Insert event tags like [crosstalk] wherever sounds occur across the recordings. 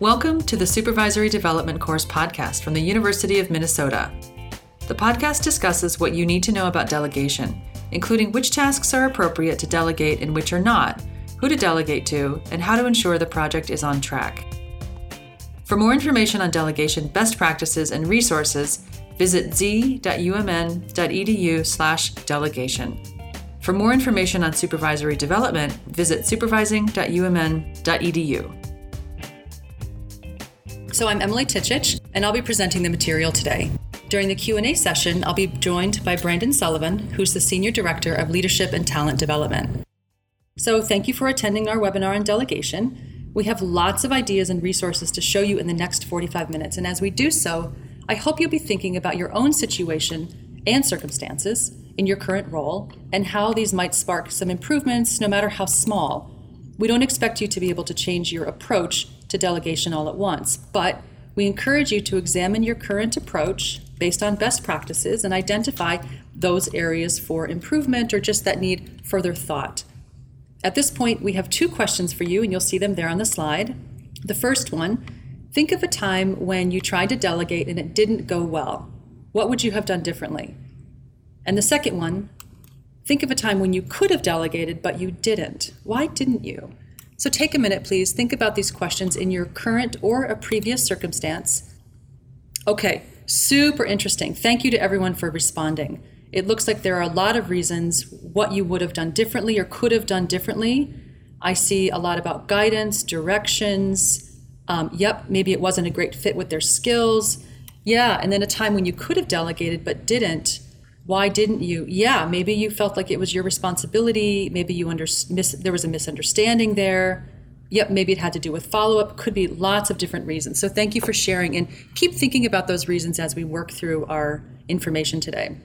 Welcome to the Supervisory Development Course podcast from the University of Minnesota. The podcast discusses what you need to know about delegation, including which tasks are appropriate to delegate and which are not, who to delegate to, and how to ensure the project is on track. For more information on delegation best practices and resources, visit z.umn.edu/delegation. For more information on supervisory development, visit supervising.umn.edu. So I'm Emily Tichich, and I'll be presenting the material today. During the Q&A session, I'll be joined by Brandon Sullivan, who's the Senior Director of Leadership and Talent Development. So thank you for attending our webinar on delegation. We have lots of ideas and resources to show you in the next 45 minutes, and as we do so, I hope you'll be thinking about your own situation and circumstances in your current role and how these might spark some improvements, no matter how small. We don't expect you to be able to change your approach to delegation all at once, but we encourage you to examine your current approach based on best practices and identify those areas for improvement or just that need further thought. At this point, we have two questions for you, and you'll see them there on the slide. The first one think of a time when you tried to delegate and it didn't go well. What would you have done differently? And the second one think of a time when you could have delegated but you didn't. Why didn't you? So take a minute, please. Think about these questions in your current or a previous circumstance. Okay, super interesting. Thank you to everyone for responding. It looks like there are a lot of reasons what you would have done differently or could have done differently. I see a lot about guidance, directions. Um, yep, maybe it wasn't a great fit with their skills. Yeah, and then a time when you could have delegated but didn't. Why didn't you? Yeah, maybe you felt like it was your responsibility. Maybe you under, mis, there was a misunderstanding there. Yep, maybe it had to do with follow up. Could be lots of different reasons. So thank you for sharing and keep thinking about those reasons as we work through our information today.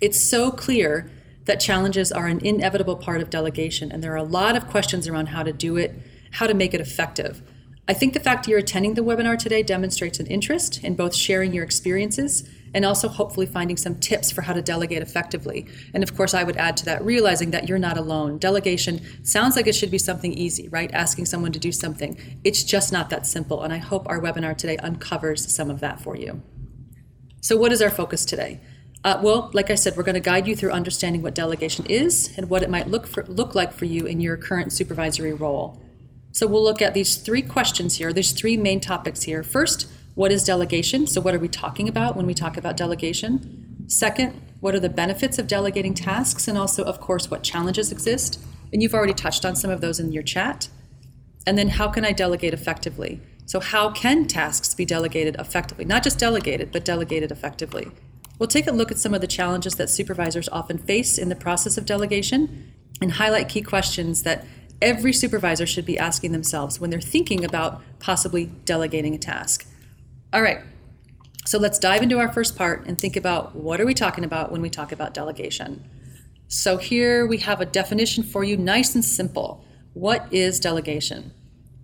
It's so clear that challenges are an inevitable part of delegation, and there are a lot of questions around how to do it, how to make it effective. I think the fact you're attending the webinar today demonstrates an interest in both sharing your experiences and also hopefully finding some tips for how to delegate effectively. And of course, I would add to that realizing that you're not alone. Delegation sounds like it should be something easy, right? Asking someone to do something. It's just not that simple. And I hope our webinar today uncovers some of that for you. So, what is our focus today? Uh, well, like I said, we're going to guide you through understanding what delegation is and what it might look for, look like for you in your current supervisory role. So we'll look at these three questions here. There's three main topics here. First, what is delegation? So, what are we talking about when we talk about delegation? Second, what are the benefits of delegating tasks? And also, of course, what challenges exist? And you've already touched on some of those in your chat. And then, how can I delegate effectively? So, how can tasks be delegated effectively? Not just delegated, but delegated effectively. We'll take a look at some of the challenges that supervisors often face in the process of delegation and highlight key questions that every supervisor should be asking themselves when they're thinking about possibly delegating a task. All right. So let's dive into our first part and think about what are we talking about when we talk about delegation. So here we have a definition for you, nice and simple. What is delegation?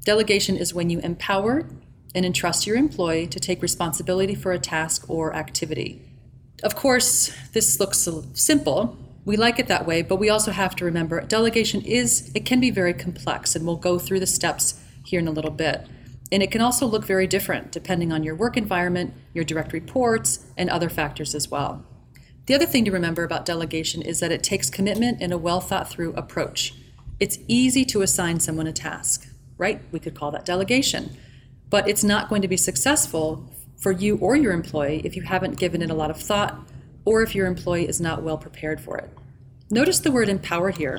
Delegation is when you empower and entrust your employee to take responsibility for a task or activity. Of course, this looks simple. We like it that way, but we also have to remember delegation is it can be very complex and we'll go through the steps here in a little bit. And it can also look very different depending on your work environment, your direct reports, and other factors as well. The other thing to remember about delegation is that it takes commitment and a well thought through approach. It's easy to assign someone a task, right? We could call that delegation. But it's not going to be successful for you or your employee if you haven't given it a lot of thought or if your employee is not well prepared for it. Notice the word empower here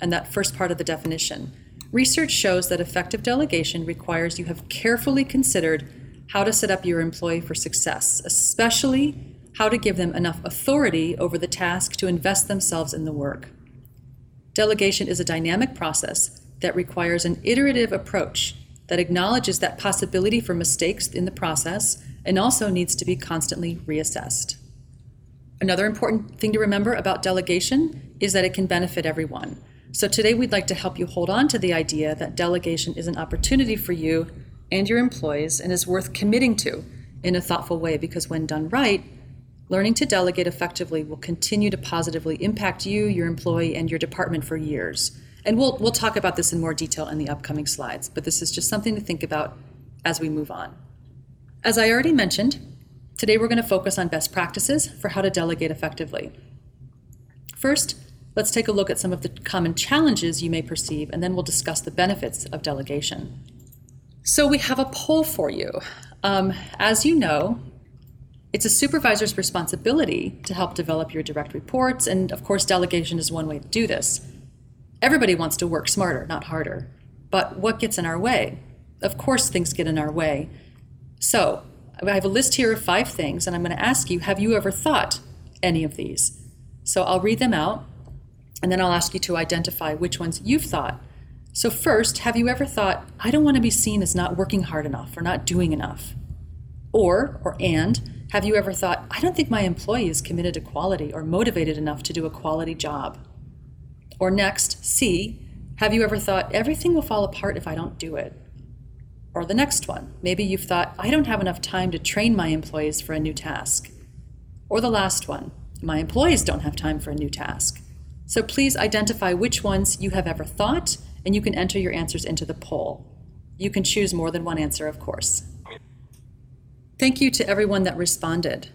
and that first part of the definition. Research shows that effective delegation requires you have carefully considered how to set up your employee for success, especially how to give them enough authority over the task to invest themselves in the work. Delegation is a dynamic process that requires an iterative approach that acknowledges that possibility for mistakes in the process and also needs to be constantly reassessed. Another important thing to remember about delegation is that it can benefit everyone. So today we'd like to help you hold on to the idea that delegation is an opportunity for you and your employees and is worth committing to in a thoughtful way because when done right, learning to delegate effectively will continue to positively impact you, your employee, and your department for years. And we'll, we'll talk about this in more detail in the upcoming slides, but this is just something to think about as we move on. As I already mentioned, today we're going to focus on best practices for how to delegate effectively. First, let's take a look at some of the common challenges you may perceive, and then we'll discuss the benefits of delegation. So, we have a poll for you. Um, as you know, it's a supervisor's responsibility to help develop your direct reports, and of course, delegation is one way to do this. Everybody wants to work smarter, not harder. But what gets in our way? Of course, things get in our way. So, I have a list here of five things, and I'm going to ask you have you ever thought any of these? So, I'll read them out, and then I'll ask you to identify which ones you've thought. So, first, have you ever thought, I don't want to be seen as not working hard enough or not doing enough? Or, or and, have you ever thought, I don't think my employee is committed to quality or motivated enough to do a quality job? Or next, C, have you ever thought, everything will fall apart if I don't do it? Or the next one, maybe you've thought, I don't have enough time to train my employees for a new task. Or the last one, my employees don't have time for a new task. So please identify which ones you have ever thought, and you can enter your answers into the poll. You can choose more than one answer, of course. Thank you to everyone that responded.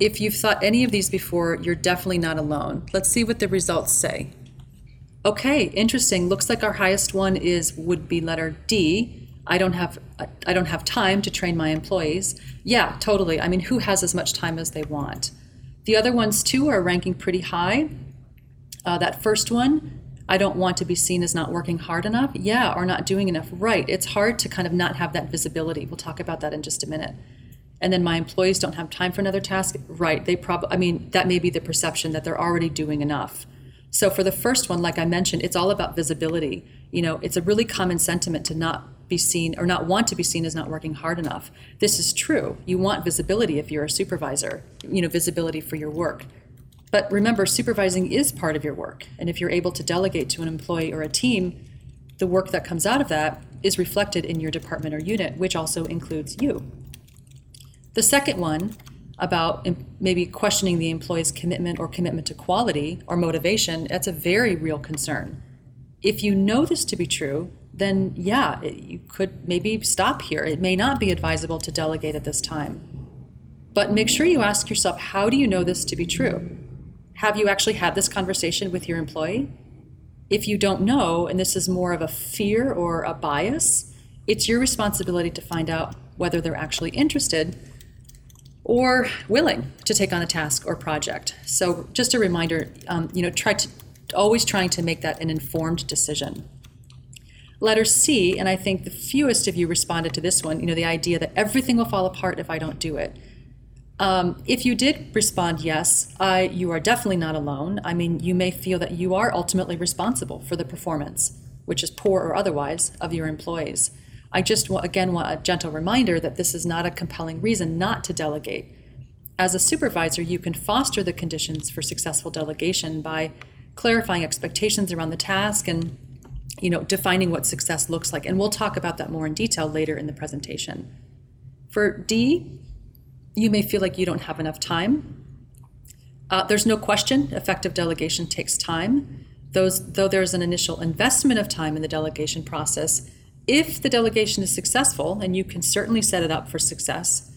If you've thought any of these before, you're definitely not alone. Let's see what the results say. Okay, interesting. Looks like our highest one is would be letter D. I don't have I don't have time to train my employees. Yeah, totally. I mean, who has as much time as they want? The other ones too are ranking pretty high. Uh, that first one, I don't want to be seen as not working hard enough. Yeah, or not doing enough. Right. It's hard to kind of not have that visibility. We'll talk about that in just a minute. And then my employees don't have time for another task. Right. They probably. I mean, that may be the perception that they're already doing enough. So for the first one, like I mentioned, it's all about visibility. You know, it's a really common sentiment to not be seen or not want to be seen as not working hard enough. This is true. You want visibility if you're a supervisor, you know, visibility for your work. But remember, supervising is part of your work. And if you're able to delegate to an employee or a team, the work that comes out of that is reflected in your department or unit, which also includes you. The second one about maybe questioning the employee's commitment or commitment to quality or motivation, that's a very real concern. If you know this to be true, then yeah, you could maybe stop here. It may not be advisable to delegate at this time. But make sure you ask yourself how do you know this to be true? Have you actually had this conversation with your employee? If you don't know, and this is more of a fear or a bias, it's your responsibility to find out whether they're actually interested or willing to take on a task or project. So just a reminder, um, you know, try to always trying to make that an informed decision. Letter C, and I think the fewest of you responded to this one, you know, the idea that everything will fall apart if I don't do it. Um, if you did respond yes, I, you are definitely not alone. I mean, you may feel that you are ultimately responsible for the performance, which is poor or otherwise, of your employees. I just again want a gentle reminder that this is not a compelling reason not to delegate. As a supervisor, you can foster the conditions for successful delegation by clarifying expectations around the task and you know defining what success looks like and we'll talk about that more in detail later in the presentation for d you may feel like you don't have enough time uh, there's no question effective delegation takes time Those, though there's an initial investment of time in the delegation process if the delegation is successful, and you can certainly set it up for success,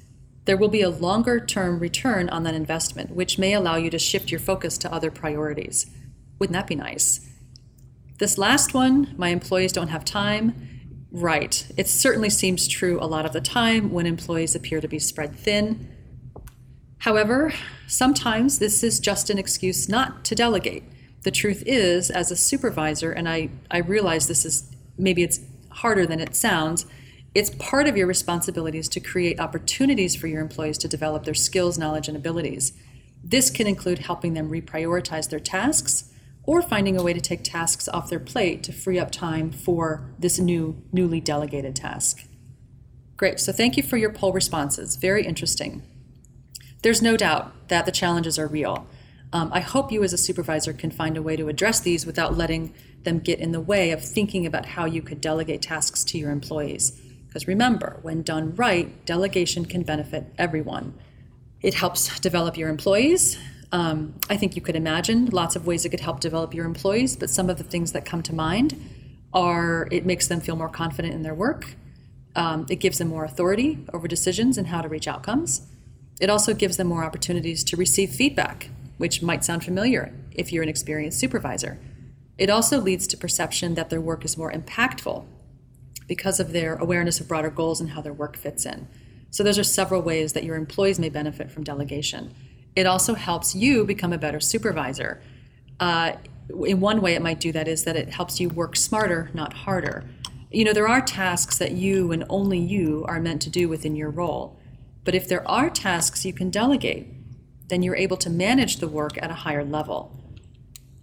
there will be a longer term return on that investment, which may allow you to shift your focus to other priorities. Wouldn't that be nice? This last one, my employees don't have time. Right. It certainly seems true a lot of the time when employees appear to be spread thin. However, sometimes this is just an excuse not to delegate. The truth is, as a supervisor, and I, I realize this is maybe it's harder than it sounds. It's part of your responsibilities to create opportunities for your employees to develop their skills, knowledge, and abilities. This can include helping them reprioritize their tasks or finding a way to take tasks off their plate to free up time for this new, newly delegated task. Great, so thank you for your poll responses. Very interesting. There's no doubt that the challenges are real. Um, I hope you, as a supervisor, can find a way to address these without letting them get in the way of thinking about how you could delegate tasks to your employees. Because remember, when done right, delegation can benefit everyone. It helps develop your employees. Um, I think you could imagine lots of ways it could help develop your employees, but some of the things that come to mind are it makes them feel more confident in their work. Um, it gives them more authority over decisions and how to reach outcomes. It also gives them more opportunities to receive feedback, which might sound familiar if you're an experienced supervisor. It also leads to perception that their work is more impactful because of their awareness of broader goals and how their work fits in. So, those are several ways that your employees may benefit from delegation. It also helps you become a better supervisor. Uh, in one way, it might do that is that it helps you work smarter, not harder. You know, there are tasks that you and only you are meant to do within your role. But if there are tasks you can delegate, then you're able to manage the work at a higher level.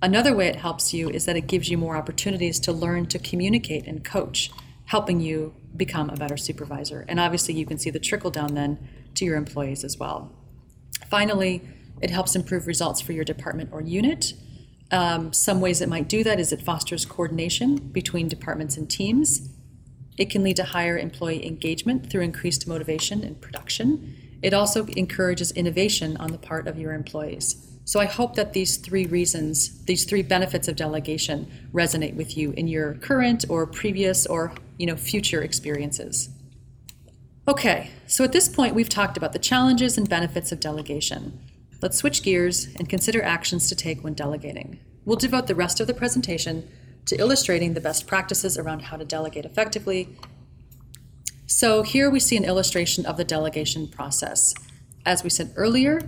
Another way it helps you is that it gives you more opportunities to learn to communicate and coach, helping you become a better supervisor. And obviously, you can see the trickle down then to your employees as well. Finally, it helps improve results for your department or unit. Um, some ways it might do that is it fosters coordination between departments and teams. It can lead to higher employee engagement through increased motivation and production. It also encourages innovation on the part of your employees. So I hope that these three reasons, these three benefits of delegation resonate with you in your current or previous or, you know, future experiences. Okay, so at this point we've talked about the challenges and benefits of delegation. Let's switch gears and consider actions to take when delegating. We'll devote the rest of the presentation to illustrating the best practices around how to delegate effectively. So here we see an illustration of the delegation process. As we said earlier,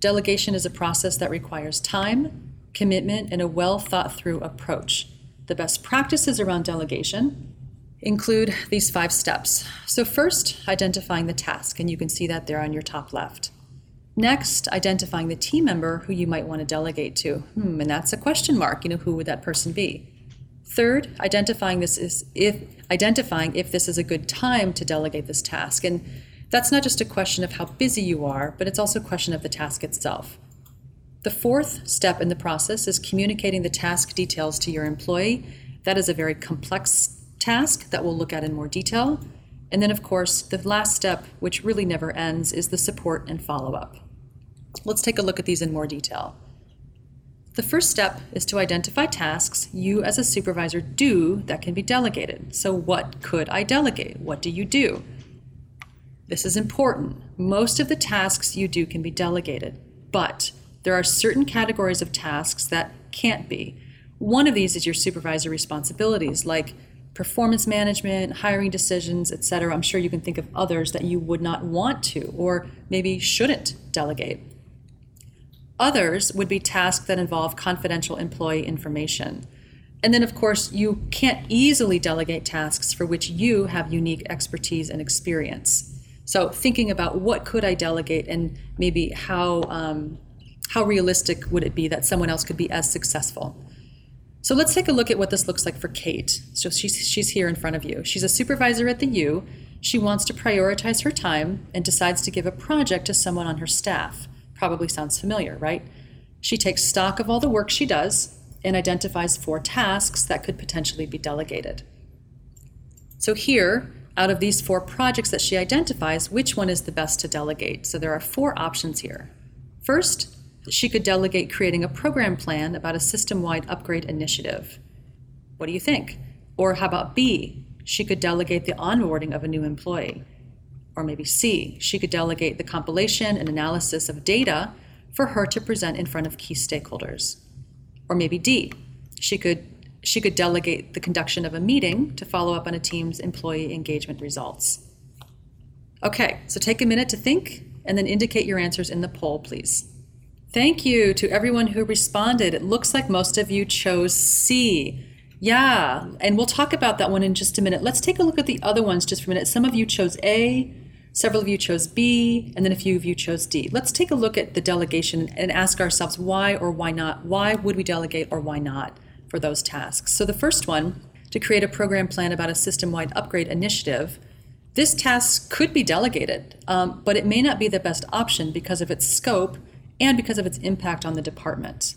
Delegation is a process that requires time, commitment, and a well thought through approach. The best practices around delegation include these five steps. So, first, identifying the task, and you can see that there on your top left. Next, identifying the team member who you might want to delegate to. Hmm, and that's a question mark. You know, who would that person be? Third, identifying this is if identifying if this is a good time to delegate this task. And that's not just a question of how busy you are, but it's also a question of the task itself. The fourth step in the process is communicating the task details to your employee. That is a very complex task that we'll look at in more detail. And then, of course, the last step, which really never ends, is the support and follow up. Let's take a look at these in more detail. The first step is to identify tasks you as a supervisor do that can be delegated. So, what could I delegate? What do you do? This is important. Most of the tasks you do can be delegated, but there are certain categories of tasks that can't be. One of these is your supervisor responsibilities, like performance management, hiring decisions, et cetera. I'm sure you can think of others that you would not want to or maybe shouldn't delegate. Others would be tasks that involve confidential employee information. And then, of course, you can't easily delegate tasks for which you have unique expertise and experience. So thinking about what could I delegate and maybe how um, how realistic would it be that someone else could be as successful. So let's take a look at what this looks like for Kate. So she's she's here in front of you. She's a supervisor at the U. She wants to prioritize her time and decides to give a project to someone on her staff. Probably sounds familiar, right? She takes stock of all the work she does and identifies four tasks that could potentially be delegated. So here, out of these four projects that she identifies, which one is the best to delegate? So there are four options here. First, she could delegate creating a program plan about a system wide upgrade initiative. What do you think? Or how about B? She could delegate the onboarding of a new employee. Or maybe C, she could delegate the compilation and analysis of data for her to present in front of key stakeholders. Or maybe D, she could she could delegate the conduction of a meeting to follow up on a team's employee engagement results. Okay, so take a minute to think and then indicate your answers in the poll, please. Thank you to everyone who responded. It looks like most of you chose C. Yeah, and we'll talk about that one in just a minute. Let's take a look at the other ones just for a minute. Some of you chose A, several of you chose B, and then a few of you chose D. Let's take a look at the delegation and ask ourselves why or why not. Why would we delegate or why not? for those tasks. So the first one, to create a program plan about a system wide upgrade initiative, this task could be delegated, um, but it may not be the best option because of its scope and because of its impact on the department.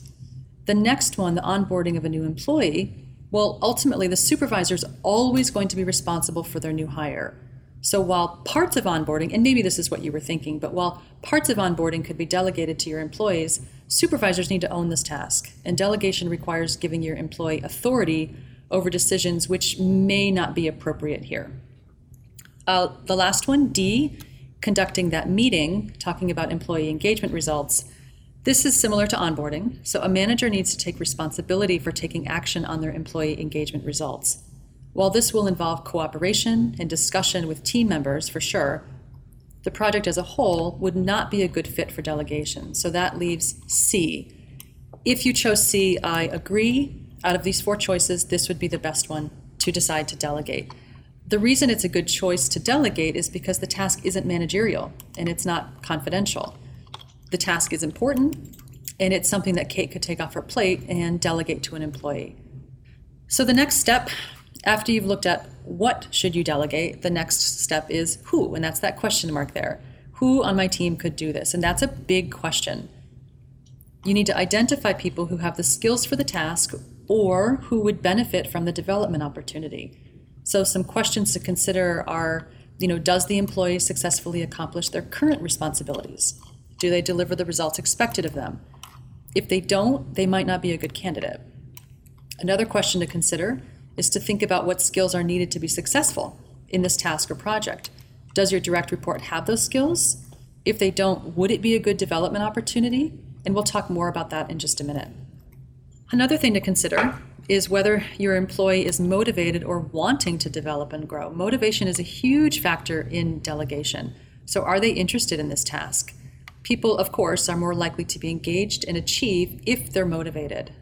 The next one, the onboarding of a new employee, well, ultimately, the supervisor is always going to be responsible for their new hire. So while parts of onboarding, and maybe this is what you were thinking, but while parts of onboarding could be delegated to your employees, Supervisors need to own this task, and delegation requires giving your employee authority over decisions which may not be appropriate here. Uh, the last one, D, conducting that meeting, talking about employee engagement results. This is similar to onboarding, so a manager needs to take responsibility for taking action on their employee engagement results. While this will involve cooperation and discussion with team members for sure, the project as a whole would not be a good fit for delegation. So that leaves C. If you chose C, I agree. Out of these four choices, this would be the best one to decide to delegate. The reason it's a good choice to delegate is because the task isn't managerial and it's not confidential. The task is important and it's something that Kate could take off her plate and delegate to an employee. So the next step after you've looked at what should you delegate, the next step is who, and that's that question mark there. Who on my team could do this? And that's a big question. You need to identify people who have the skills for the task or who would benefit from the development opportunity. So some questions to consider are, you know, does the employee successfully accomplish their current responsibilities? Do they deliver the results expected of them? If they don't, they might not be a good candidate. Another question to consider is to think about what skills are needed to be successful in this task or project. Does your direct report have those skills? If they don't, would it be a good development opportunity? And we'll talk more about that in just a minute. Another thing to consider is whether your employee is motivated or wanting to develop and grow. Motivation is a huge factor in delegation. So, are they interested in this task? People, of course, are more likely to be engaged and achieve if they're motivated.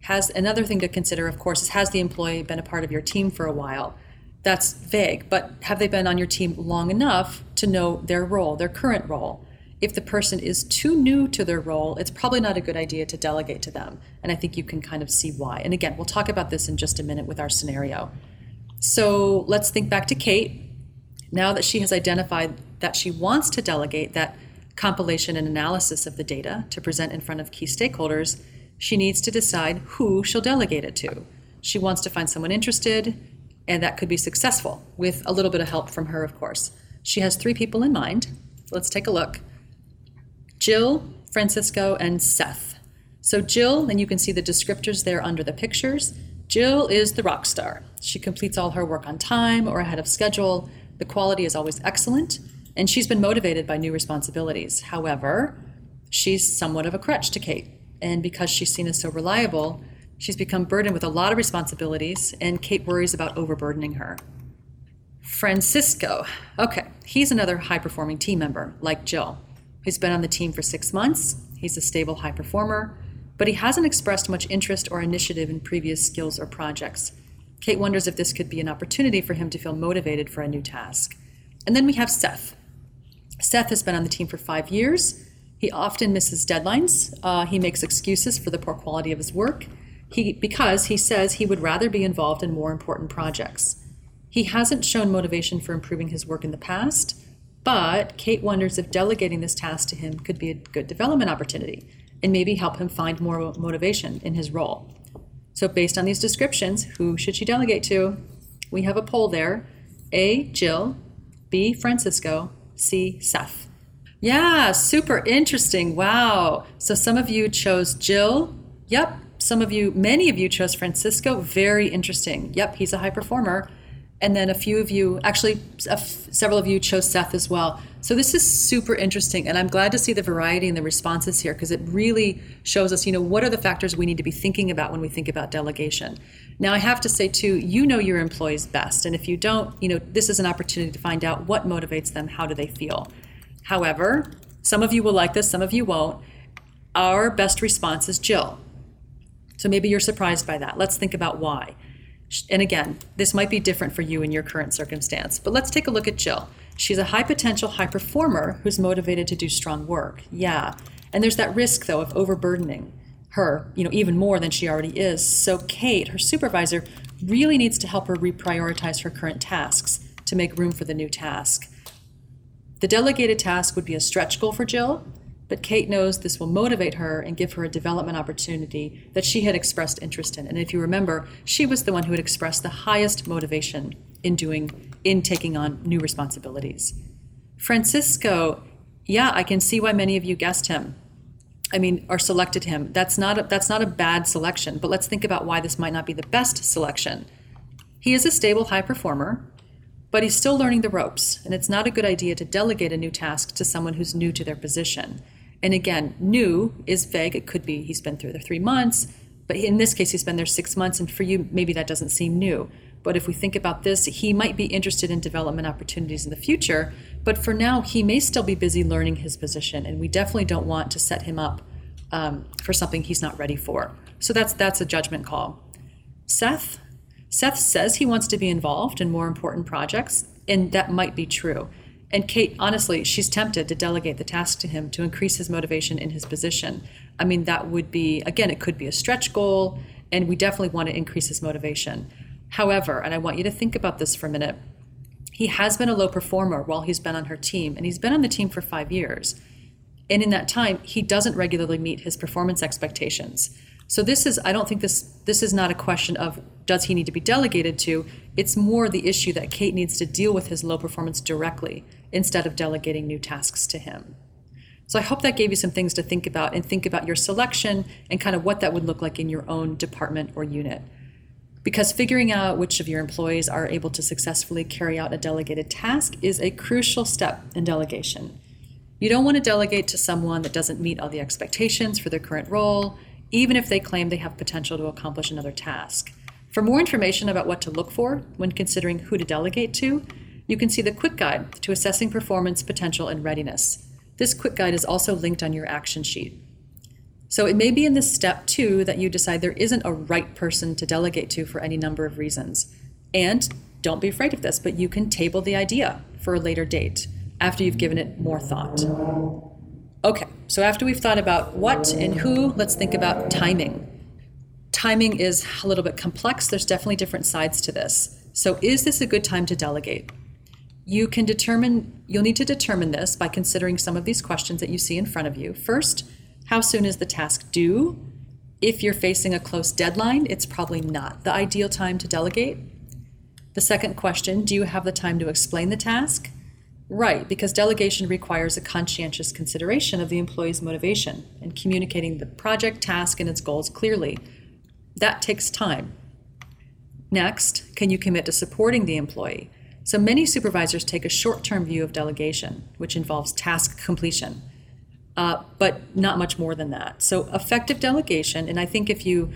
Has another thing to consider, of course, is has the employee been a part of your team for a while? That's vague, but have they been on your team long enough to know their role, their current role? If the person is too new to their role, it's probably not a good idea to delegate to them. And I think you can kind of see why. And again, we'll talk about this in just a minute with our scenario. So let's think back to Kate. Now that she has identified that she wants to delegate that compilation and analysis of the data to present in front of key stakeholders, she needs to decide who she'll delegate it to. She wants to find someone interested, and that could be successful with a little bit of help from her, of course. She has three people in mind. Let's take a look Jill, Francisco, and Seth. So, Jill, and you can see the descriptors there under the pictures. Jill is the rock star. She completes all her work on time or ahead of schedule. The quality is always excellent, and she's been motivated by new responsibilities. However, she's somewhat of a crutch to Kate. And because she's seen as so reliable, she's become burdened with a lot of responsibilities, and Kate worries about overburdening her. Francisco. Okay, he's another high performing team member, like Jill. He's been on the team for six months, he's a stable high performer, but he hasn't expressed much interest or initiative in previous skills or projects. Kate wonders if this could be an opportunity for him to feel motivated for a new task. And then we have Seth. Seth has been on the team for five years. He often misses deadlines. Uh, he makes excuses for the poor quality of his work he, because he says he would rather be involved in more important projects. He hasn't shown motivation for improving his work in the past, but Kate wonders if delegating this task to him could be a good development opportunity and maybe help him find more motivation in his role. So, based on these descriptions, who should she delegate to? We have a poll there A. Jill, B. Francisco, C. Seth. Yeah, super interesting. Wow. So some of you chose Jill. Yep. Some of you, many of you chose Francisco. Very interesting. Yep, he's a high performer. And then a few of you, actually, several of you chose Seth as well. So this is super interesting, and I'm glad to see the variety in the responses here because it really shows us, you know, what are the factors we need to be thinking about when we think about delegation. Now, I have to say too, you know your employees best, and if you don't, you know, this is an opportunity to find out what motivates them, how do they feel. However, some of you will like this, some of you won't. Our best response is Jill. So maybe you're surprised by that. Let's think about why. And again, this might be different for you in your current circumstance, but let's take a look at Jill. She's a high potential high performer who's motivated to do strong work. Yeah. And there's that risk though of overburdening her, you know, even more than she already is. So Kate, her supervisor, really needs to help her reprioritize her current tasks to make room for the new task. The delegated task would be a stretch goal for Jill, but Kate knows this will motivate her and give her a development opportunity that she had expressed interest in. And if you remember, she was the one who had expressed the highest motivation in doing in taking on new responsibilities. Francisco, yeah, I can see why many of you guessed him. I mean, or selected him. That's not a, that's not a bad selection, but let's think about why this might not be the best selection. He is a stable high performer but he's still learning the ropes, and it's not a good idea to delegate a new task to someone who's new to their position. And again, new is vague. It could be he's been through the three months, but in this case, he's been there six months, and for you, maybe that doesn't seem new. But if we think about this, he might be interested in development opportunities in the future, but for now, he may still be busy learning his position, and we definitely don't want to set him up um, for something he's not ready for. So that's that's a judgment call. Seth, Seth says he wants to be involved in more important projects, and that might be true. And Kate, honestly, she's tempted to delegate the task to him to increase his motivation in his position. I mean, that would be, again, it could be a stretch goal, and we definitely want to increase his motivation. However, and I want you to think about this for a minute, he has been a low performer while he's been on her team, and he's been on the team for five years. And in that time, he doesn't regularly meet his performance expectations. So this is I don't think this this is not a question of does he need to be delegated to? It's more the issue that Kate needs to deal with his low performance directly instead of delegating new tasks to him. So I hope that gave you some things to think about and think about your selection and kind of what that would look like in your own department or unit. Because figuring out which of your employees are able to successfully carry out a delegated task is a crucial step in delegation. You don't want to delegate to someone that doesn't meet all the expectations for their current role even if they claim they have potential to accomplish another task. For more information about what to look for when considering who to delegate to, you can see the quick guide to assessing performance, potential, and readiness. This quick guide is also linked on your action sheet. So it may be in this step too that you decide there isn't a right person to delegate to for any number of reasons. And don't be afraid of this, but you can table the idea for a later date after you've given it more thought. So after we've thought about what and who, let's think about timing. Timing is a little bit complex. There's definitely different sides to this. So, is this a good time to delegate? You can determine, you'll need to determine this by considering some of these questions that you see in front of you. First, how soon is the task due? If you're facing a close deadline, it's probably not the ideal time to delegate. The second question do you have the time to explain the task? Right, because delegation requires a conscientious consideration of the employee's motivation and communicating the project, task, and its goals clearly. That takes time. Next, can you commit to supporting the employee? So many supervisors take a short term view of delegation, which involves task completion, uh, but not much more than that. So, effective delegation, and I think if you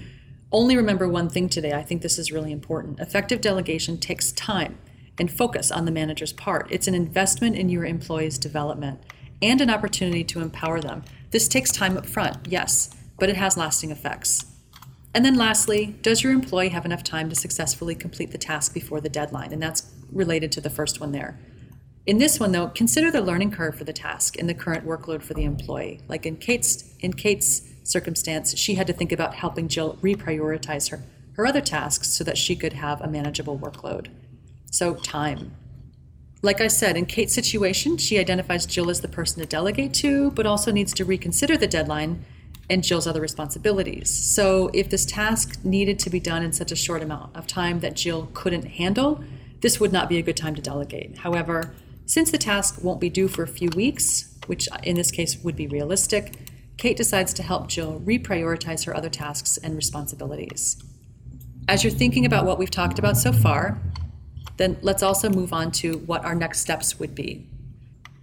only remember one thing today, I think this is really important. Effective delegation takes time and focus on the manager's part. It's an investment in your employees' development and an opportunity to empower them. This takes time up front, yes, but it has lasting effects. And then lastly, does your employee have enough time to successfully complete the task before the deadline? And that's related to the first one there. In this one though, consider the learning curve for the task and the current workload for the employee. Like in Kate's in Kate's circumstance, she had to think about helping Jill reprioritize her, her other tasks so that she could have a manageable workload. So, time. Like I said, in Kate's situation, she identifies Jill as the person to delegate to, but also needs to reconsider the deadline and Jill's other responsibilities. So, if this task needed to be done in such a short amount of time that Jill couldn't handle, this would not be a good time to delegate. However, since the task won't be due for a few weeks, which uh, in this case would be realistic, Kate decides to help Jill reprioritize her other tasks and responsibilities. As you're thinking about what we've talked about so far, then let's also move on to what our next steps would be.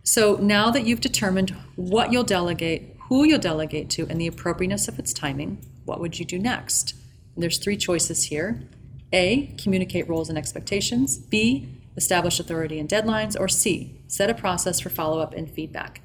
So now that you've determined what you'll delegate, who you'll delegate to, and the appropriateness of its timing, what would you do next? And there's three choices here. A, communicate roles and expectations. B, establish authority and deadlines. Or C, set a process for follow up and feedback.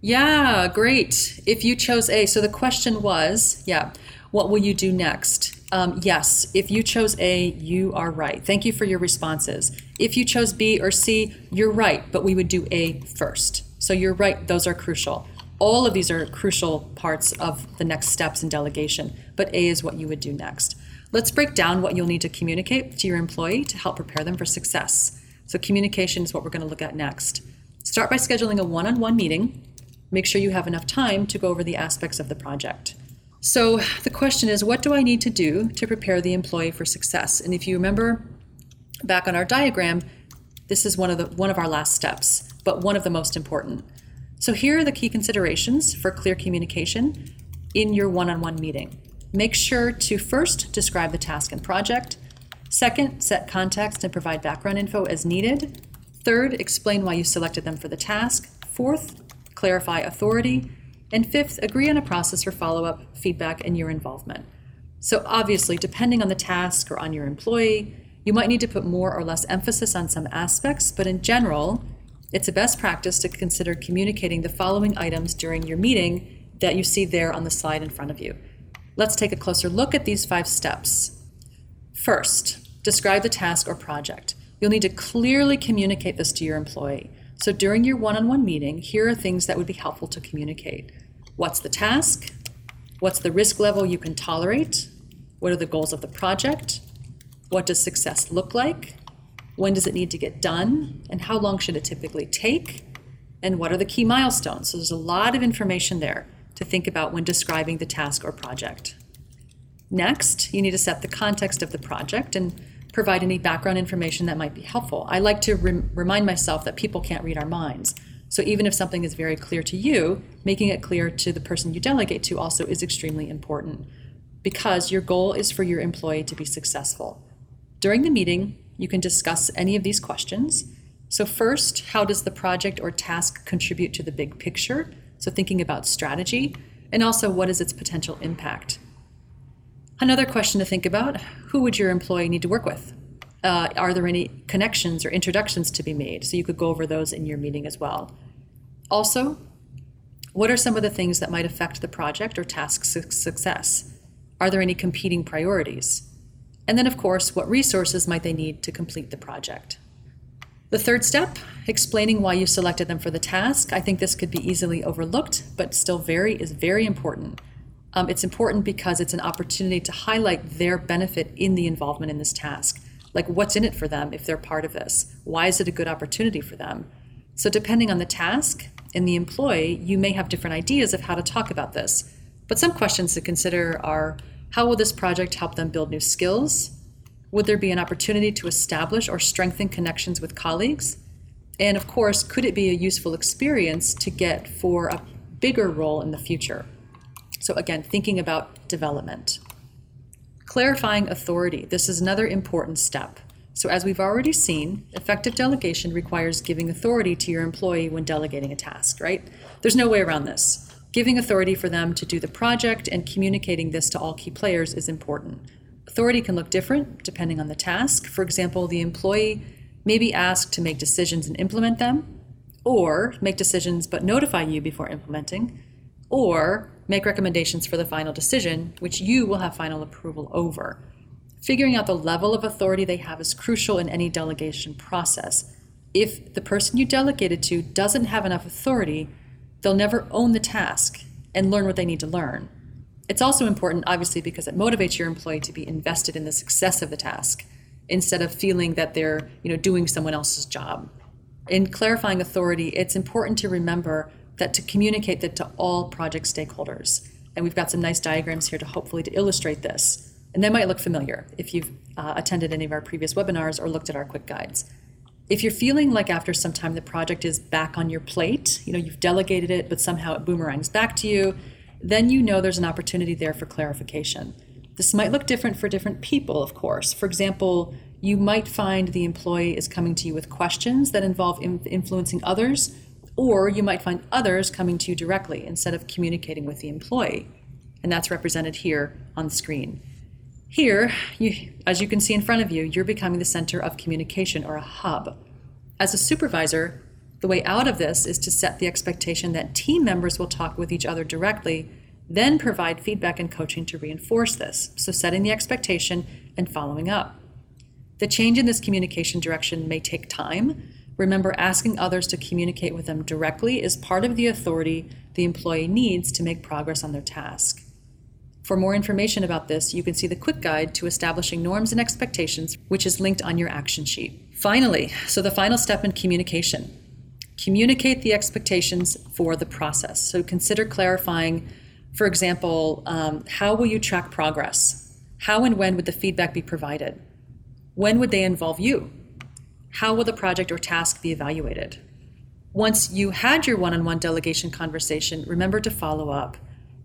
Yeah, great. If you chose A, so the question was, yeah, what will you do next? Um, yes, if you chose A, you are right. Thank you for your responses. If you chose B or C, you're right, but we would do A first. So you're right, those are crucial. All of these are crucial parts of the next steps in delegation, but A is what you would do next. Let's break down what you'll need to communicate to your employee to help prepare them for success. So, communication is what we're going to look at next. Start by scheduling a one on one meeting. Make sure you have enough time to go over the aspects of the project. So the question is, what do I need to do to prepare the employee for success? And if you remember back on our diagram, this is one of the one of our last steps, but one of the most important. So here are the key considerations for clear communication in your one-on-one meeting. Make sure to first describe the task and project. Second, set context and provide background info as needed. Third, explain why you selected them for the task. Fourth, clarify authority. And fifth, agree on a process for follow up, feedback, and your involvement. So, obviously, depending on the task or on your employee, you might need to put more or less emphasis on some aspects, but in general, it's a best practice to consider communicating the following items during your meeting that you see there on the slide in front of you. Let's take a closer look at these five steps. First, describe the task or project. You'll need to clearly communicate this to your employee. So during your one on one meeting, here are things that would be helpful to communicate. What's the task? What's the risk level you can tolerate? What are the goals of the project? What does success look like? When does it need to get done? And how long should it typically take? And what are the key milestones? So there's a lot of information there to think about when describing the task or project. Next, you need to set the context of the project and provide any background information that might be helpful. I like to rem- remind myself that people can't read our minds. So even if something is very clear to you, making it clear to the person you delegate to also is extremely important because your goal is for your employee to be successful. During the meeting, you can discuss any of these questions. So, first, how does the project or task contribute to the big picture? So, thinking about strategy, and also what is its potential impact. Another question to think about who would your employee need to work with? Uh, are there any connections or introductions to be made? So, you could go over those in your meeting as well. Also, what are some of the things that might affect the project or task su- success? Are there any competing priorities? And then, of course, what resources might they need to complete the project? The third step, explaining why you selected them for the task. I think this could be easily overlooked, but still very is very important. Um, it's important because it's an opportunity to highlight their benefit in the involvement in this task. Like, what's in it for them if they're part of this? Why is it a good opportunity for them? So, depending on the task and the employee, you may have different ideas of how to talk about this. But some questions to consider are how will this project help them build new skills? Would there be an opportunity to establish or strengthen connections with colleagues? And of course, could it be a useful experience to get for a bigger role in the future? So, again, thinking about development. Clarifying authority. This is another important step. So, as we've already seen, effective delegation requires giving authority to your employee when delegating a task, right? There's no way around this. Giving authority for them to do the project and communicating this to all key players is important. Authority can look different depending on the task. For example, the employee may be asked to make decisions and implement them, or make decisions but notify you before implementing, or make recommendations for the final decision, which you will have final approval over. Figuring out the level of authority they have is crucial in any delegation process. If the person you delegated to doesn't have enough authority, They'll never own the task and learn what they need to learn. It's also important, obviously, because it motivates your employee to be invested in the success of the task instead of feeling that they're you know, doing someone else's job. In clarifying authority, it's important to remember that to communicate that to all project stakeholders. And we've got some nice diagrams here to hopefully to illustrate this. And they might look familiar if you've uh, attended any of our previous webinars or looked at our quick guides. If you're feeling like after some time the project is back on your plate, you know, you've delegated it, but somehow it boomerangs back to you, then you know there's an opportunity there for clarification. This might look different for different people, of course. For example, you might find the employee is coming to you with questions that involve influencing others, or you might find others coming to you directly instead of communicating with the employee. And that's represented here on the screen. Here, you, as you can see in front of you, you're becoming the center of communication or a hub. As a supervisor, the way out of this is to set the expectation that team members will talk with each other directly, then provide feedback and coaching to reinforce this. So, setting the expectation and following up. The change in this communication direction may take time. Remember, asking others to communicate with them directly is part of the authority the employee needs to make progress on their task. For more information about this, you can see the quick guide to establishing norms and expectations, which is linked on your action sheet. Finally, so the final step in communication communicate the expectations for the process. So consider clarifying, for example, um, how will you track progress? How and when would the feedback be provided? When would they involve you? How will the project or task be evaluated? Once you had your one on one delegation conversation, remember to follow up.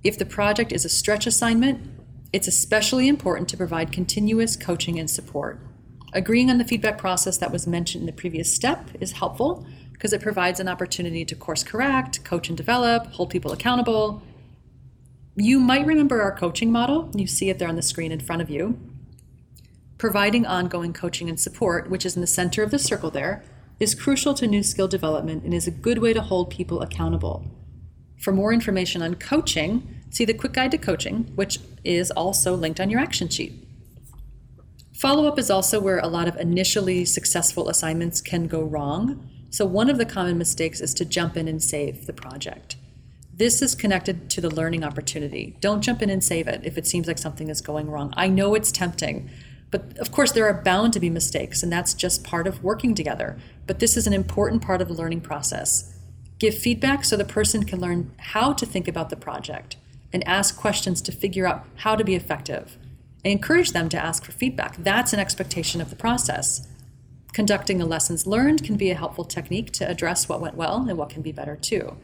If the project is a stretch assignment, it's especially important to provide continuous coaching and support. Agreeing on the feedback process that was mentioned in the previous step is helpful because it provides an opportunity to course correct, coach and develop, hold people accountable. You might remember our coaching model. You see it there on the screen in front of you. Providing ongoing coaching and support, which is in the center of the circle there, is crucial to new skill development and is a good way to hold people accountable. For more information on coaching, see the quick guide to coaching, which is also linked on your action sheet. Follow up is also where a lot of initially successful assignments can go wrong. So, one of the common mistakes is to jump in and save the project. This is connected to the learning opportunity. Don't jump in and save it if it seems like something is going wrong. I know it's tempting, but of course, there are bound to be mistakes, and that's just part of working together. But this is an important part of the learning process. Give feedback so the person can learn how to think about the project and ask questions to figure out how to be effective and encourage them to ask for feedback. That's an expectation of the process. Conducting a lessons learned can be a helpful technique to address what went well and what can be better too.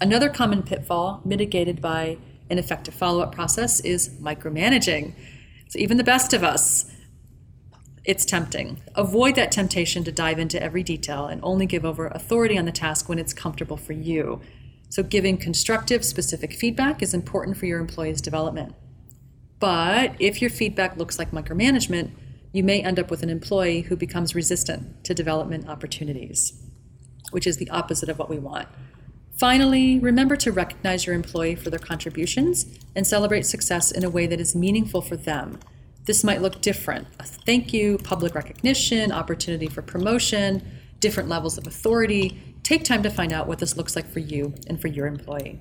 Another common pitfall mitigated by an effective follow up process is micromanaging. So, even the best of us, it's tempting. Avoid that temptation to dive into every detail and only give over authority on the task when it's comfortable for you. So, giving constructive, specific feedback is important for your employees' development. But if your feedback looks like micromanagement, you may end up with an employee who becomes resistant to development opportunities, which is the opposite of what we want. Finally, remember to recognize your employee for their contributions and celebrate success in a way that is meaningful for them. This might look different a thank you, public recognition, opportunity for promotion, different levels of authority. Take time to find out what this looks like for you and for your employee.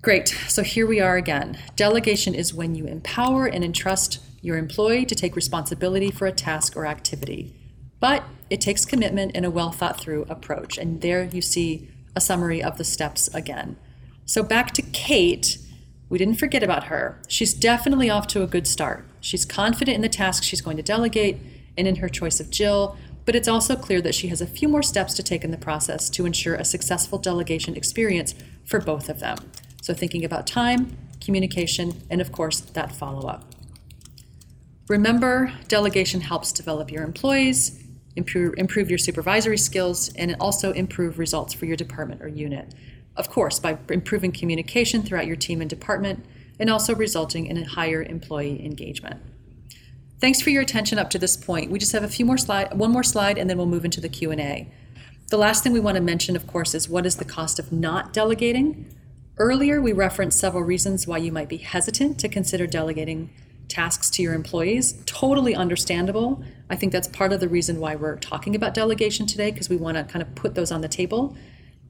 Great. So here we are again. Delegation is when you empower and entrust your employee to take responsibility for a task or activity. But it takes commitment and a well thought through approach. And there you see a summary of the steps again. So back to Kate. We didn't forget about her. She's definitely off to a good start. She's confident in the task she's going to delegate and in her choice of Jill, but it's also clear that she has a few more steps to take in the process to ensure a successful delegation experience for both of them. So, thinking about time, communication, and of course, that follow up. Remember, delegation helps develop your employees, improve, improve your supervisory skills, and also improve results for your department or unit. Of course, by improving communication throughout your team and department, and also resulting in a higher employee engagement. Thanks for your attention up to this point. We just have a few more slide, one more slide, and then we'll move into the Q&A. The last thing we want to mention, of course, is what is the cost of not delegating? Earlier, we referenced several reasons why you might be hesitant to consider delegating tasks to your employees. Totally understandable. I think that's part of the reason why we're talking about delegation today, because we want to kind of put those on the table.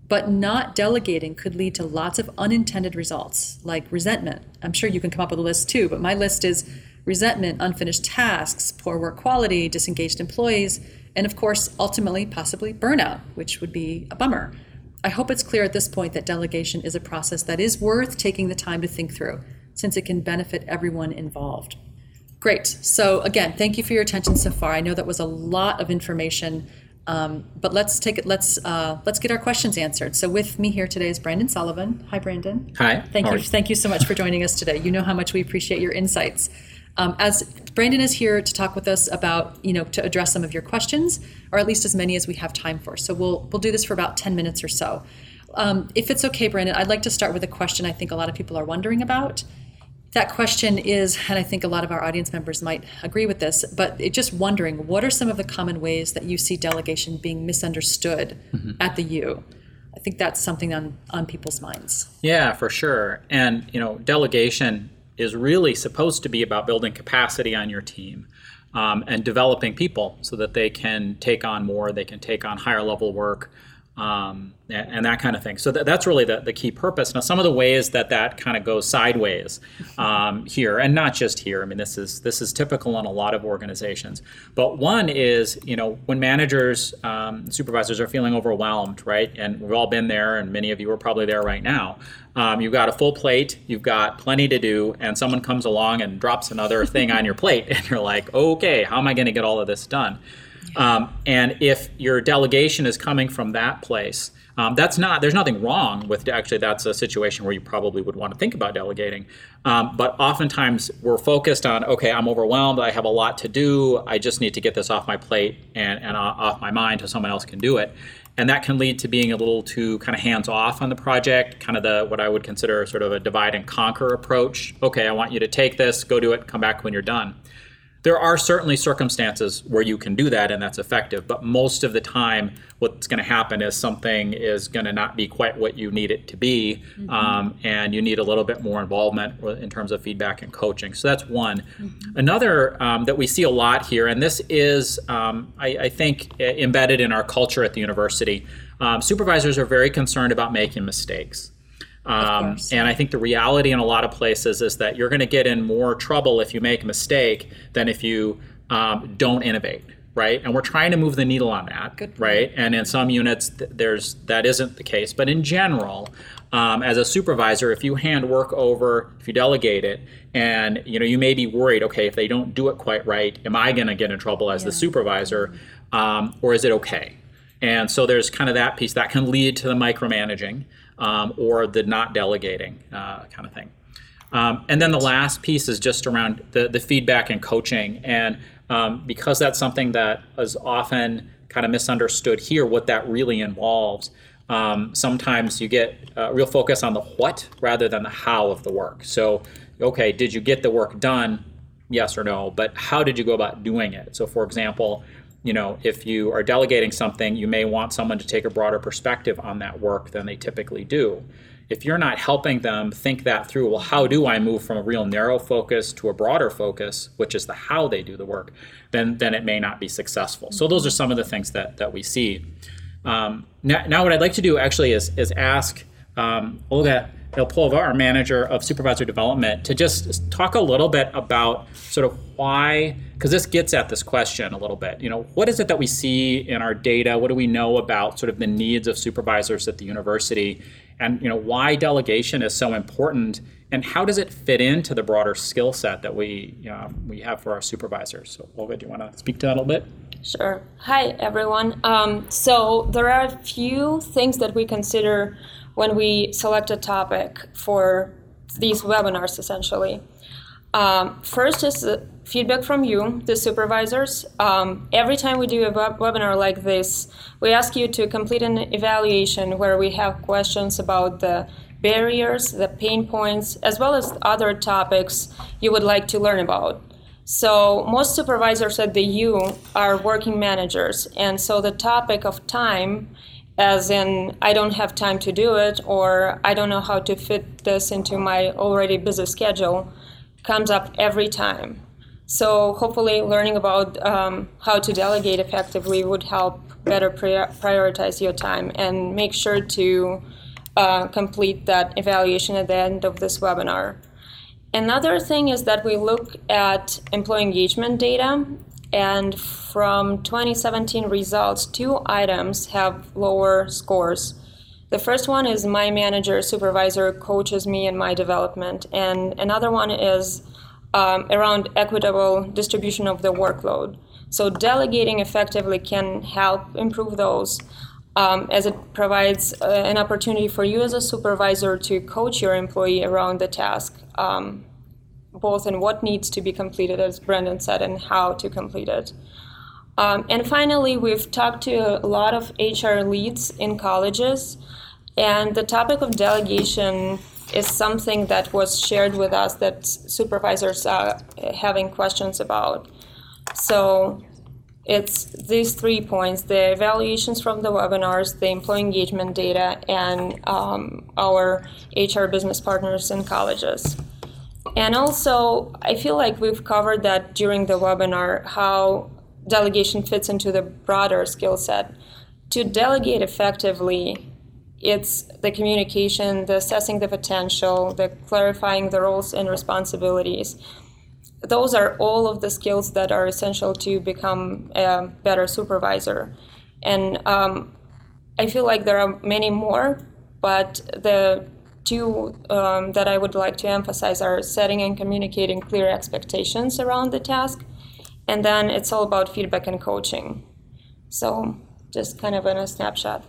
But not delegating could lead to lots of unintended results, like resentment. I'm sure you can come up with a list too, but my list is resentment, unfinished tasks, poor work quality, disengaged employees, and of course, ultimately, possibly burnout, which would be a bummer. I hope it's clear at this point that delegation is a process that is worth taking the time to think through, since it can benefit everyone involved. Great. So, again, thank you for your attention so far. I know that was a lot of information, um, but let's take it. Let's uh, let's get our questions answered. So, with me here today is Brandon Sullivan. Hi, Brandon. Hi. Thank you. Thank you so much for joining us today. You know how much we appreciate your insights. Um, as Brandon is here to talk with us about, you know, to address some of your questions, or at least as many as we have time for. So we'll we'll do this for about ten minutes or so. Um, if it's okay, Brandon, I'd like to start with a question I think a lot of people are wondering about. That question is, and I think a lot of our audience members might agree with this, but it just wondering what are some of the common ways that you see delegation being misunderstood mm-hmm. at the U? I think that's something on, on people's minds. Yeah, for sure. And, you know, delegation is really supposed to be about building capacity on your team um, and developing people so that they can take on more, they can take on higher level work, um, and, and, that kind of thing. So th- that's really the, the key purpose. Now, some of the ways that that kind of goes sideways um, [laughs] here, and not just here. I mean, this is this is typical in a lot of organizations. But one is, you know, when managers, um, supervisors are feeling overwhelmed, right? And we've all been there, and many of you are probably there right now. Um, you've got a full plate, you've got plenty to do, and someone comes along and drops another thing on your plate, [laughs] and you're like, okay, how am I going to get all of this done? Um, and if your delegation is coming from that place, um, that's not. There's nothing wrong with actually. That's a situation where you probably would want to think about delegating. Um, but oftentimes we're focused on okay, I'm overwhelmed. I have a lot to do. I just need to get this off my plate and, and off my mind so someone else can do it. And that can lead to being a little too kind of hands off on the project, kind of the what I would consider sort of a divide and conquer approach. Okay, I want you to take this, go do it, come back when you're done there are certainly circumstances where you can do that and that's effective but most of the time what's going to happen is something is going to not be quite what you need it to be mm-hmm. um, and you need a little bit more involvement in terms of feedback and coaching so that's one mm-hmm. another um, that we see a lot here and this is um, I, I, think embedded in our culture at the university um, supervisors are very concerned about making mistakes um, and I think the reality in a lot of places is that you're going to get in more trouble if you make a mistake than if you um, don't innovate, right? And we're trying to move the needle on that, right? And in some units, th- there's that isn't the case. But in general, um, as a supervisor, if you hand work over, if you delegate it, and you know you may be worried, okay, if they don't do it quite right, am I going to get in trouble as yeah. the supervisor, um, or is it okay? And so there's kind of that piece that can lead to the micromanaging um, or the not delegating uh, kind of thing. Um, and then the last piece is just around the, the feedback and coaching. And um, because that's something that is often kind of misunderstood here, what that really involves, um, sometimes you get a real focus on the what rather than the how of the work. So, okay, did you get the work done? Yes or no, but how did you go about doing it? So, for example, you know, if you are delegating something, you may want someone to take a broader perspective on that work than they typically do. If you're not helping them think that through, well, how do I move from a real narrow focus to a broader focus, which is the how they do the work, then then it may not be successful. So those are some of the things that that we see. Um, now, now, what I'd like to do actually is is ask um, Olga Ilpova, our manager of supervisor development, to just talk a little bit about sort of why, because this gets at this question a little bit. You know, what is it that we see in our data? What do we know about sort of the needs of supervisors at the university? And you know, why delegation is so important, and how does it fit into the broader skill set that we um, we have for our supervisors? So, Olga, do you want to speak to that a little bit? Sure. Hi, everyone. Um, so there are a few things that we consider when we select a topic for these webinars essentially. Um, first is feedback from you, the supervisors. Um, every time we do a web- webinar like this, we ask you to complete an evaluation where we have questions about the barriers, the pain points, as well as other topics you would like to learn about. So, most supervisors at the U are working managers, and so the topic of time as in I don't have time to do it or I don't know how to fit this into my already busy schedule comes up every time. So hopefully learning about um, how to delegate effectively would help better prioritize your time and make sure to uh, complete that evaluation at the end of this webinar. Another thing is that we look at employee engagement data and from 2017 results, two items have lower scores. The first one is my manager supervisor coaches me in my development, and another one is um, around equitable distribution of the workload. So delegating effectively can help improve those. Um, as it provides uh, an opportunity for you as a supervisor to coach your employee around the task um, both in what needs to be completed, as Brandon said, and how to complete it. Um, and finally, we've talked to a lot of HR leads in colleges, and the topic of delegation is something that was shared with us that supervisors are having questions about. So it's these three points the evaluations from the webinars, the employee engagement data, and um, our HR business partners in colleges. And also, I feel like we've covered that during the webinar how delegation fits into the broader skill set. To delegate effectively, it's the communication, the assessing the potential, the clarifying the roles and responsibilities. Those are all of the skills that are essential to become a better supervisor. And um, I feel like there are many more, but the two um, that I would like to emphasize are setting and communicating clear expectations around the task, and then it's all about feedback and coaching. So just kind of in a snapshot.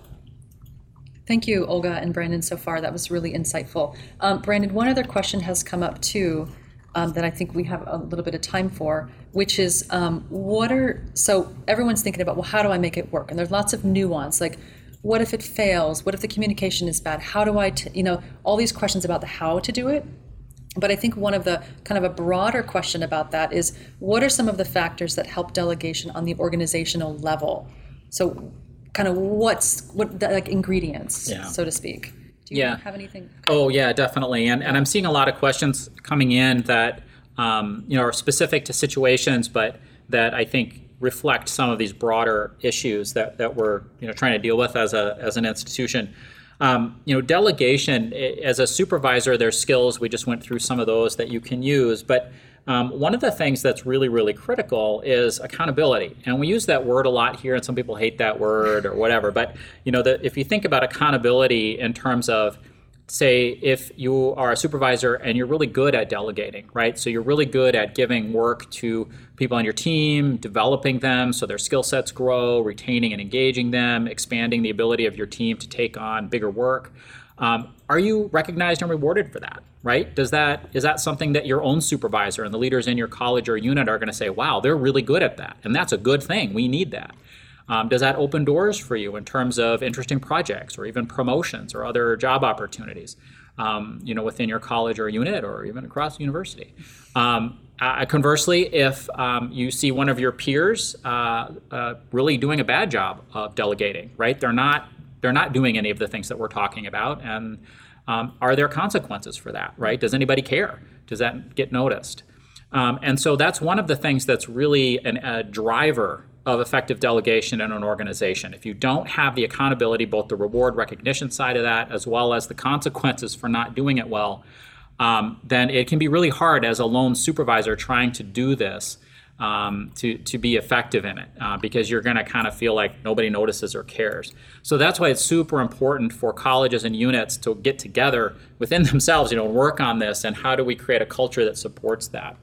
Thank you, Olga and Brandon, so far. That was really insightful. Um, Brandon, one other question has come up too um, that I think we have a little bit of time for, which is um, what are, so everyone's thinking about, well, how do I make it work? And there's lots of nuance, like, what if it fails? What if the communication is bad? How do I, t-? you know, all these questions about the how to do it. But I think one of the kind of a broader question about that is what are some of the factors that help delegation on the organizational level? So, kind of what's what the, like ingredients, Yeah. so to speak. Do you Yeah. have anything? Oh yeah, definitely. And and I'm seeing a lot of questions coming in that um, you know are specific to situations, but that I think reflect some of these broader issues that, that we're you know trying to deal with as a as an institution. Um, you know, delegation as a supervisor, there's skills. We just went through some of those that you can use, but um, one of the things that's really, really critical is accountability, and we use that word a lot here, and some people hate that word or whatever. But you know, the, if you think about accountability in terms of say if you are a supervisor and you're really good at delegating right? So you're really good at giving work to people on your team developing them so their skill sets grow retaining and engaging them expanding the ability of your team to take on bigger work. Um, are you recognized and rewarded for that right? Does that is that something that your own supervisor and the leaders in your college or unit are going to say wow they're really good at that and that's a good thing. We need that um, does that open doors for you in terms of interesting projects or even promotions or other job opportunities? Um, you know, within your college or unit or even across university. Um, uh, conversely, if um, you see one of your peers uh, uh, really doing a bad job of delegating, right? They're not they're not doing any of the things that we're talking about, and um, are there consequences for that, right? Does anybody care? Does that get noticed? Um, and so that's one of the things that's really an, a driver of effective delegation in an organization. If you don't have the accountability, both the reward recognition side of that, as well as the consequences for not doing it well, um, then it can be really hard as a lone supervisor trying to do this um, to, to be effective in it uh, because you're going to kind of feel like nobody notices or cares. So that's why it's super important for colleges and units to get together within [laughs] themselves, you know, work on this and how do we create a culture that supports that.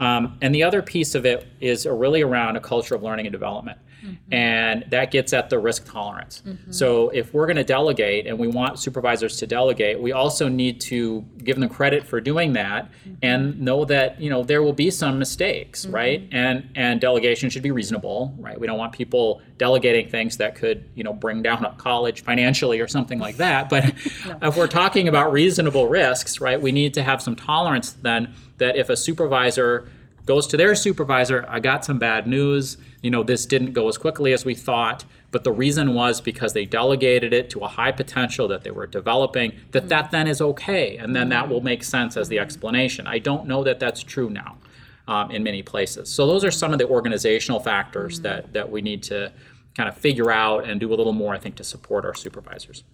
Um, and the other piece of it is really around a culture of learning and development. Mm-hmm. And that gets at the risk tolerance. Mm-hmm. So if we're going to delegate and we want supervisors to delegate, we also need to give them credit for doing that mm-hmm. and know that, you know, there will be some mistakes, right? And and delegation should be reasonable, right? We don't want people delegating things that could, you know, bring down a college financially or something like that. But [laughs] if we're talking about reasonable risks, right, we need to have some tolerance then that if a supervisor goes to their supervisor, I got some bad news. You know, this didn't go as quickly as we thought, but the reason was because they delegated it to a high potential that they were developing, that that then is okay. And then that will make sense as the explanation. I don't know that that's true now um, in many places. So those are some of the organizational factors that, that we need to kind of figure out and do a little more, I think, to support our supervisors.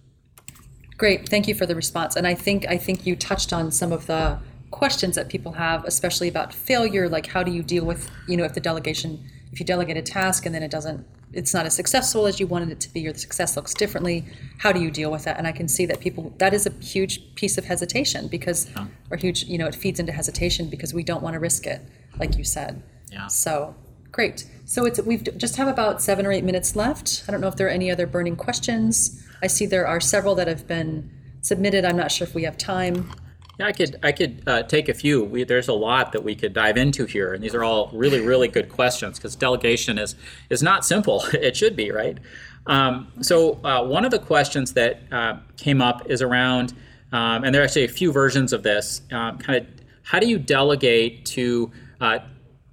Great, thank you for the response. And I think I think you touched on some of the questions that people have, especially about failure. Like, how do you deal with you know if the delegation, if you delegate a task and then it doesn't, it's not as successful as you wanted it to be, or the success looks differently. How do you deal with that? And I can see that people that is a huge piece of hesitation because, or huge, you know, it feeds into hesitation because we don't want to risk it, like you said. Yeah. So great. So it's we've just have about seven or eight minutes left. I don't know if there are any other burning questions. I see there are several that have been submitted. I'm not sure if we have time. Yeah, I could I could uh, take a few. We, there's a lot that we could dive into here, and these are all really really good questions because delegation is is not simple. [laughs] it should be right. Um, so uh, one of the questions that uh, came up is around, um, and there are actually a few versions of this. Um, kind of, how do you delegate to uh,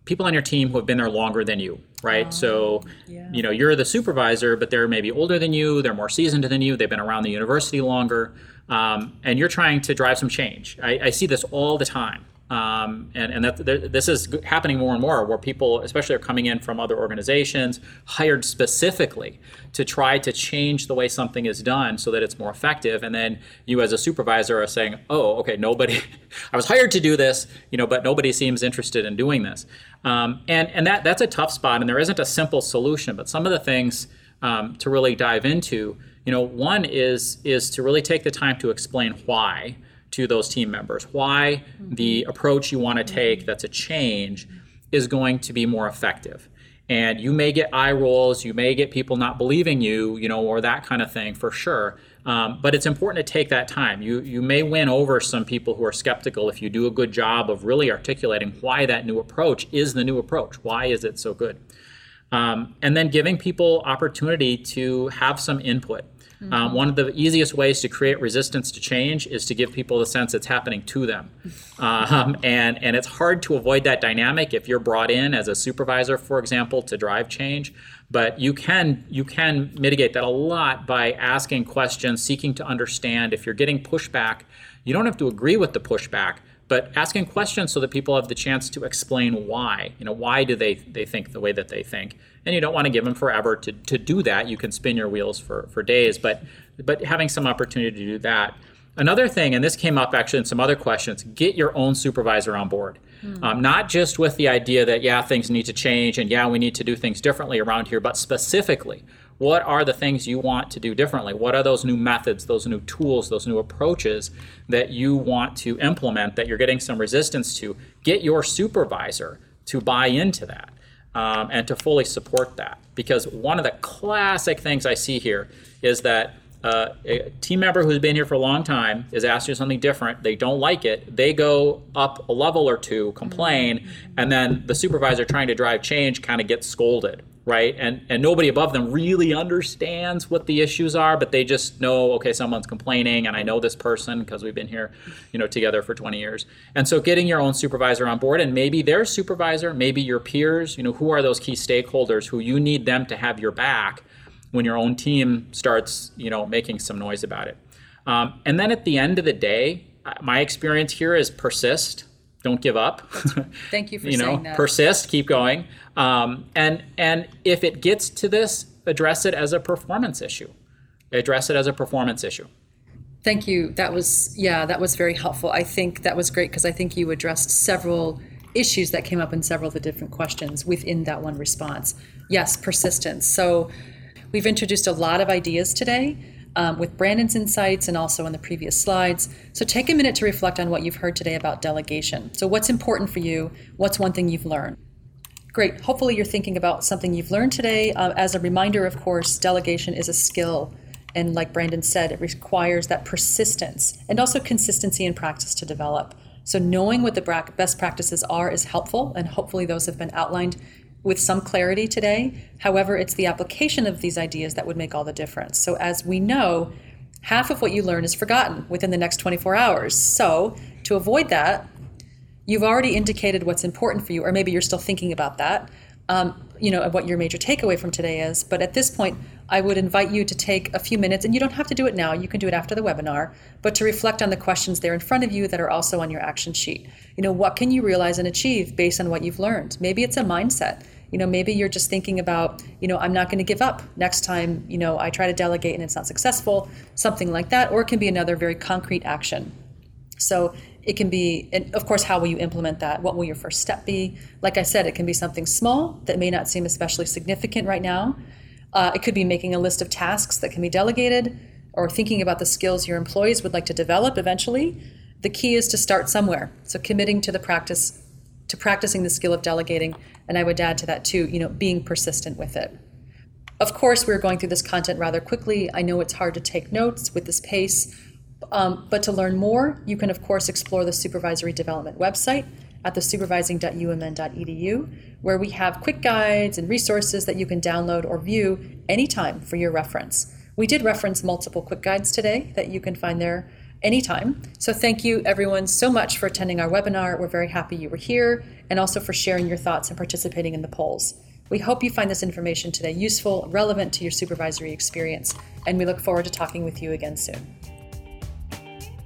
people on your team who have been there longer than you? Right. so, you know, you're the supervisor, but they're maybe older than you. They're more seasoned than you. They've been around the university longer um, and you're trying to drive some change. I, I see this all the time. Um, and and that, this is happening more and more where people, especially, are coming in from other organizations, hired specifically to try to change the way something is done so that it's more effective. And then you, as a supervisor, are saying, "Oh, okay, nobody. [laughs] I was hired to do this, you know, but nobody seems interested in doing this." Um, and and that that's a tough spot, and there isn't a simple solution. But some of the things um, to really dive into you know one is is to really take the time to explain why to those team members why the approach you want to take that's a change is going to be more effective and you may get eye rolls, you may get people not believing you, you know, or that kind of thing for sure. Um, but it's important to take that time. You you may win over some people who are skeptical if you do a good job of really articulating why that new approach is the new approach. Why is it so good? Um, and then giving people opportunity to have some input. Mm-hmm. Um, one of the easiest ways to create resistance to change is to give people the sense it's happening to them. [laughs] Um, and, and it's hard to avoid that dynamic if you're brought in as a supervisor, for example, to drive change. But you can, you can mitigate that a lot by asking questions, seeking to understand. If you're getting pushback, you don't have to agree with the pushback but asking questions so that people have the chance to explain why. You know, why do they, they think the way that they think? And you don't want to give them forever to, to do that. You can spin your wheels for, for days, but but having some opportunity to do that. Another thing, and this came up actually in some other questions, get your own supervisor on board. Mm. Um, not just with the idea that, yeah, things need to change and yeah, we need to do things differently around here, but specifically what are the things you want to do differently? What are those new methods, those new tools, those new approaches that you want to implement that you're getting some resistance to? Get your supervisor to buy into that um, and to fully support that. Because one of the classic things I see here is that uh, a team member who's been here for a long time is asked to do something different. They don't like it. They go up a level or two, complain, and then the supervisor trying to drive change kind of gets scolded right? And and nobody above them really understands what the issues are, but they just know, okay, someone's complaining, and I know this person because we've been here, you know, together for 20 years. And so, getting your own supervisor on board, and maybe their supervisor, maybe your peers, you know, who are those key stakeholders who you need them to have your back when your own team starts, you know, making some noise about it. Um, and then at the end of the day, my experience here is persist don't give up. [laughs] Thank you for you know, saying that. Persist, keep going, um, and and if it gets to this, address it as a performance issue. Address it as a performance issue. Thank you. That was yeah, that was very helpful. I think that was great because I think you addressed several issues that came up in several of the different questions within that one response. Yes, persistence. So we've introduced a lot of ideas today um, with Brandon's insights and also in the previous slides. So take a minute to reflect on what you've heard today about delegation. So, what's important for you? What's one thing you've learned? Great. Hopefully, you're thinking about something you've learned today. Uh, as a reminder, of course, delegation is a skill. And like Brandon said, it requires that persistence and also consistency in practice to develop. So, knowing what the best practices are is helpful, and hopefully, those have been outlined with some clarity today. However, it's the application of these ideas that would make all the difference. So, as we know, half of what you learn is forgotten within the next 24 hours. So, to avoid that, you've already indicated what's important for you, or maybe you're still thinking about that. Um, you know, what your major takeaway from today is. But at this point, I would invite you to take a few minutes, and you don't have to do it now, you can do it after the webinar, but to reflect on the questions there in front of you that are also on your action sheet. You know, what can you realize and achieve based on what you've learned? Maybe it's a mindset you know maybe you're just thinking about you know i'm not going to give up next time you know i try to delegate and it's not successful something like that or it can be another very concrete action so it can be and of course how will you implement that what will your first step be like i said it can be something small that may not seem especially significant right now uh, it could be making a list of tasks that can be delegated or thinking about the skills your employees would like to develop eventually the key is to start somewhere so committing to the practice to practicing the skill of delegating and I would add to that too, you know, being persistent with it. Of course, we're going through this content rather quickly. I know it's hard to take notes with this pace, um, but to learn more, you can, of course, explore the Supervisory Development website at the supervising.umn.edu, where we have quick guides and resources that you can download or view anytime for your reference. We did reference multiple quick guides today that you can find there anytime. So thank you everyone so much for attending our webinar. We're very happy you were here and also for sharing your thoughts and participating in the polls. We hope you find this information today useful, relevant to your supervisory experience, and we look forward to talking with you again soon.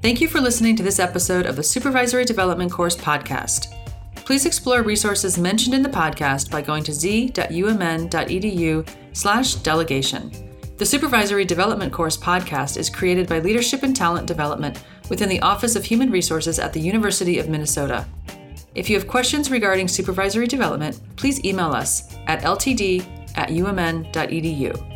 Thank you for listening to this episode of the Supervisory Development Course podcast. Please explore resources mentioned in the podcast by going to z.umn.edu slash delegation. The Supervisory Development Course podcast is created by Leadership and Talent Development within the Office of Human Resources at the University of Minnesota. If you have questions regarding supervisory development, please email us at ltd at umn.edu.